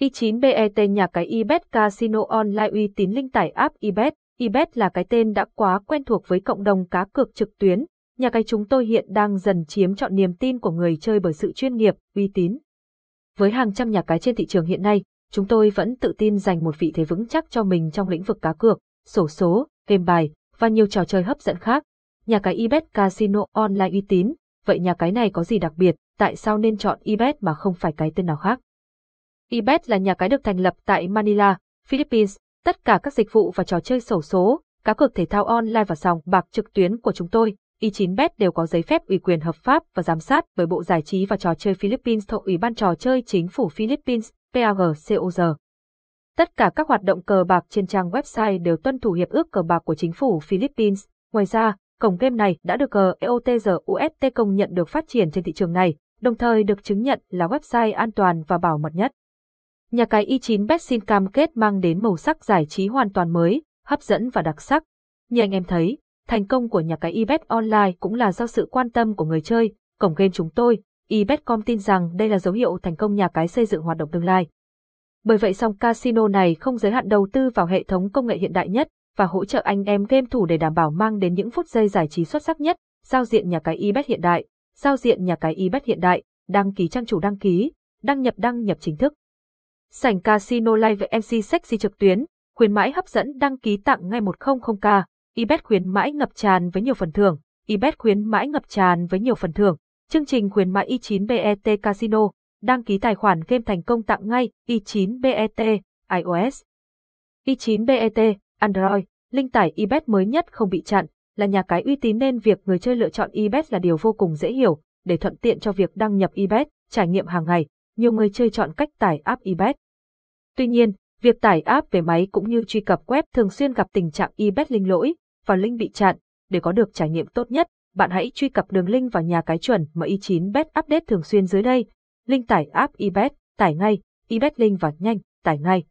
i9bet nhà cái ibet casino online uy tín linh tải app ibet. ibet là cái tên đã quá quen thuộc với cộng đồng cá cược trực tuyến. Nhà cái chúng tôi hiện đang dần chiếm trọn niềm tin của người chơi bởi sự chuyên nghiệp, uy tín. Với hàng trăm nhà cái trên thị trường hiện nay, chúng tôi vẫn tự tin giành một vị thế vững chắc cho mình trong lĩnh vực cá cược, sổ số, game bài và nhiều trò chơi hấp dẫn khác. Nhà cái ibet casino online uy tín, vậy nhà cái này có gì đặc biệt, tại sao nên chọn ibet mà không phải cái tên nào khác? Ibet là nhà cái được thành lập tại Manila, Philippines. Tất cả các dịch vụ và trò chơi sổ số, cá cược thể thao online và sòng bạc trực tuyến của chúng tôi, e i9bet đều có giấy phép ủy quyền hợp pháp và giám sát bởi Bộ Giải trí và Trò chơi Philippines thuộc Ủy ban Trò chơi Chính phủ Philippines, PAGCOR. Tất cả các hoạt động cờ bạc trên trang website đều tuân thủ hiệp ước cờ bạc của chính phủ Philippines. Ngoài ra, cổng game này đã được GEOTGUST công nhận được phát triển trên thị trường này, đồng thời được chứng nhận là website an toàn và bảo mật nhất. Nhà cái i9 Bet xin cam kết mang đến màu sắc giải trí hoàn toàn mới, hấp dẫn và đặc sắc. Như anh em thấy, thành công của nhà cái iBet Online cũng là do sự quan tâm của người chơi, cổng game chúng tôi, eBetcom tin rằng đây là dấu hiệu thành công nhà cái xây dựng hoạt động tương lai. Bởi vậy song casino này không giới hạn đầu tư vào hệ thống công nghệ hiện đại nhất và hỗ trợ anh em game thủ để đảm bảo mang đến những phút giây giải trí xuất sắc nhất, giao diện nhà cái eBet hiện đại, giao diện nhà cái eBet hiện đại, đăng ký trang chủ đăng ký, đăng nhập đăng nhập chính thức. Sảnh Casino Live MC Sexy trực tuyến, khuyến mãi hấp dẫn đăng ký tặng ngay 100k, eBet khuyến mãi ngập tràn với nhiều phần thưởng, eBet khuyến mãi ngập tràn với nhiều phần thưởng, chương trình khuyến mãi i9bet Casino, đăng ký tài khoản game thành công tặng ngay i9bet iOS. i9bet Android, linh tải eBet mới nhất không bị chặn, là nhà cái uy tín nên việc người chơi lựa chọn eBet là điều vô cùng dễ hiểu, để thuận tiện cho việc đăng nhập eBet, trải nghiệm hàng ngày, nhiều người chơi chọn cách tải app eBet. Tuy nhiên, việc tải app về máy cũng như truy cập web thường xuyên gặp tình trạng eBet linh lỗi và link bị chặn. Để có được trải nghiệm tốt nhất, bạn hãy truy cập đường link vào nhà cái chuẩn mà i9bet update thường xuyên dưới đây. Link tải app eBet, tải ngay, eBet link và nhanh, tải ngay.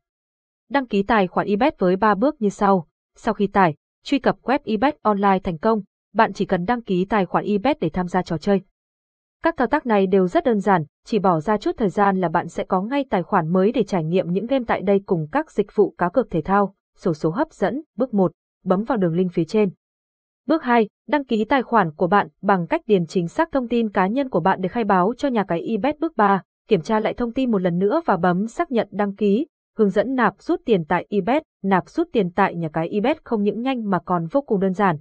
Đăng ký tài khoản eBet với 3 bước như sau. Sau khi tải, truy cập web eBet online thành công, bạn chỉ cần đăng ký tài khoản eBet để tham gia trò chơi. Các thao tác này đều rất đơn giản, chỉ bỏ ra chút thời gian là bạn sẽ có ngay tài khoản mới để trải nghiệm những game tại đây cùng các dịch vụ cá cược thể thao, sổ số hấp dẫn. Bước 1, bấm vào đường link phía trên. Bước 2, đăng ký tài khoản của bạn bằng cách điền chính xác thông tin cá nhân của bạn để khai báo cho nhà cái eBet. Bước 3, kiểm tra lại thông tin một lần nữa và bấm xác nhận đăng ký, hướng dẫn nạp rút tiền tại eBet, nạp rút tiền tại nhà cái eBet không những nhanh mà còn vô cùng đơn giản.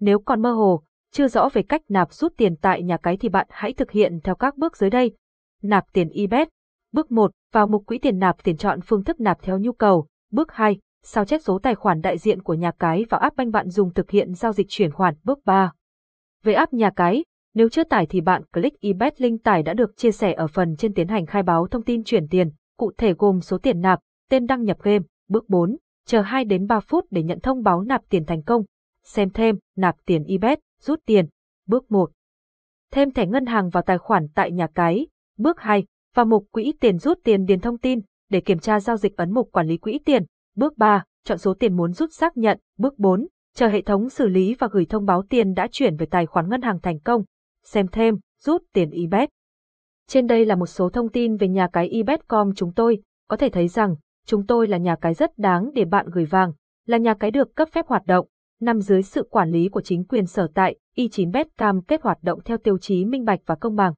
Nếu còn mơ hồ, chưa rõ về cách nạp rút tiền tại nhà cái thì bạn hãy thực hiện theo các bước dưới đây. Nạp tiền eBet. Bước 1, vào mục quỹ tiền nạp tiền chọn phương thức nạp theo nhu cầu. Bước 2, sao chép số tài khoản đại diện của nhà cái vào app banh bạn dùng thực hiện giao dịch chuyển khoản. Bước 3. Về app nhà cái, nếu chưa tải thì bạn click eBet link tải đã được chia sẻ ở phần trên tiến hành khai báo thông tin chuyển tiền, cụ thể gồm số tiền nạp, tên đăng nhập game. Bước 4. Chờ 2 đến 3 phút để nhận thông báo nạp tiền thành công. Xem thêm, nạp tiền eBet rút tiền. Bước 1. Thêm thẻ ngân hàng vào tài khoản tại nhà cái. Bước 2. Vào mục quỹ tiền rút tiền điền thông tin, để kiểm tra giao dịch ấn mục quản lý quỹ tiền. Bước 3. Chọn số tiền muốn rút xác nhận. Bước 4. Chờ hệ thống xử lý và gửi thông báo tiền đã chuyển về tài khoản ngân hàng thành công. Xem thêm, rút tiền eBet. Trên đây là một số thông tin về nhà cái eBet.com chúng tôi, có thể thấy rằng, chúng tôi là nhà cái rất đáng để bạn gửi vàng, là nhà cái được cấp phép hoạt động, nằm dưới sự quản lý của chính quyền sở tại, e i9bet cam kết hoạt động theo tiêu chí minh bạch và công bằng.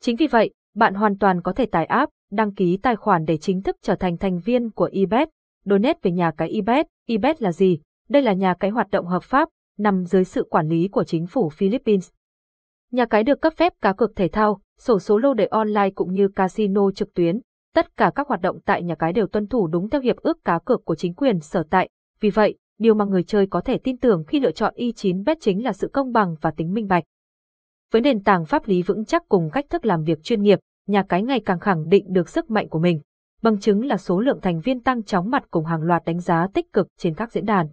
Chính vì vậy, bạn hoàn toàn có thể tải app, đăng ký tài khoản để chính thức trở thành thành viên của eBet, donate về nhà cái eBet. eBet là gì? Đây là nhà cái hoạt động hợp pháp, nằm dưới sự quản lý của chính phủ Philippines. Nhà cái được cấp phép cá cược thể thao, sổ số lô đề online cũng như casino trực tuyến. Tất cả các hoạt động tại nhà cái đều tuân thủ đúng theo hiệp ước cá cược của chính quyền sở tại. Vì vậy, điều mà người chơi có thể tin tưởng khi lựa chọn e i9bet chính là sự công bằng và tính minh bạch. Với nền tảng pháp lý vững chắc cùng cách thức làm việc chuyên nghiệp, nhà cái ngày càng khẳng định được sức mạnh của mình, bằng chứng là số lượng thành viên tăng chóng mặt cùng hàng loạt đánh giá tích cực trên các diễn đàn.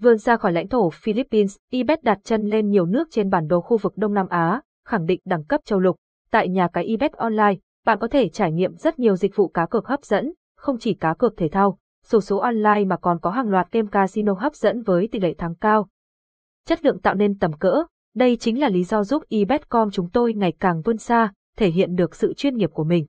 Vươn ra khỏi lãnh thổ Philippines, eBet đặt chân lên nhiều nước trên bản đồ khu vực Đông Nam Á, khẳng định đẳng cấp châu lục. Tại nhà cái eBet Online, bạn có thể trải nghiệm rất nhiều dịch vụ cá cược hấp dẫn, không chỉ cá cược thể thao, sổ số online mà còn có hàng loạt game casino hấp dẫn với tỷ lệ thắng cao. Chất lượng tạo nên tầm cỡ, đây chính là lý do giúp iBetcom chúng tôi ngày càng vươn xa, thể hiện được sự chuyên nghiệp của mình.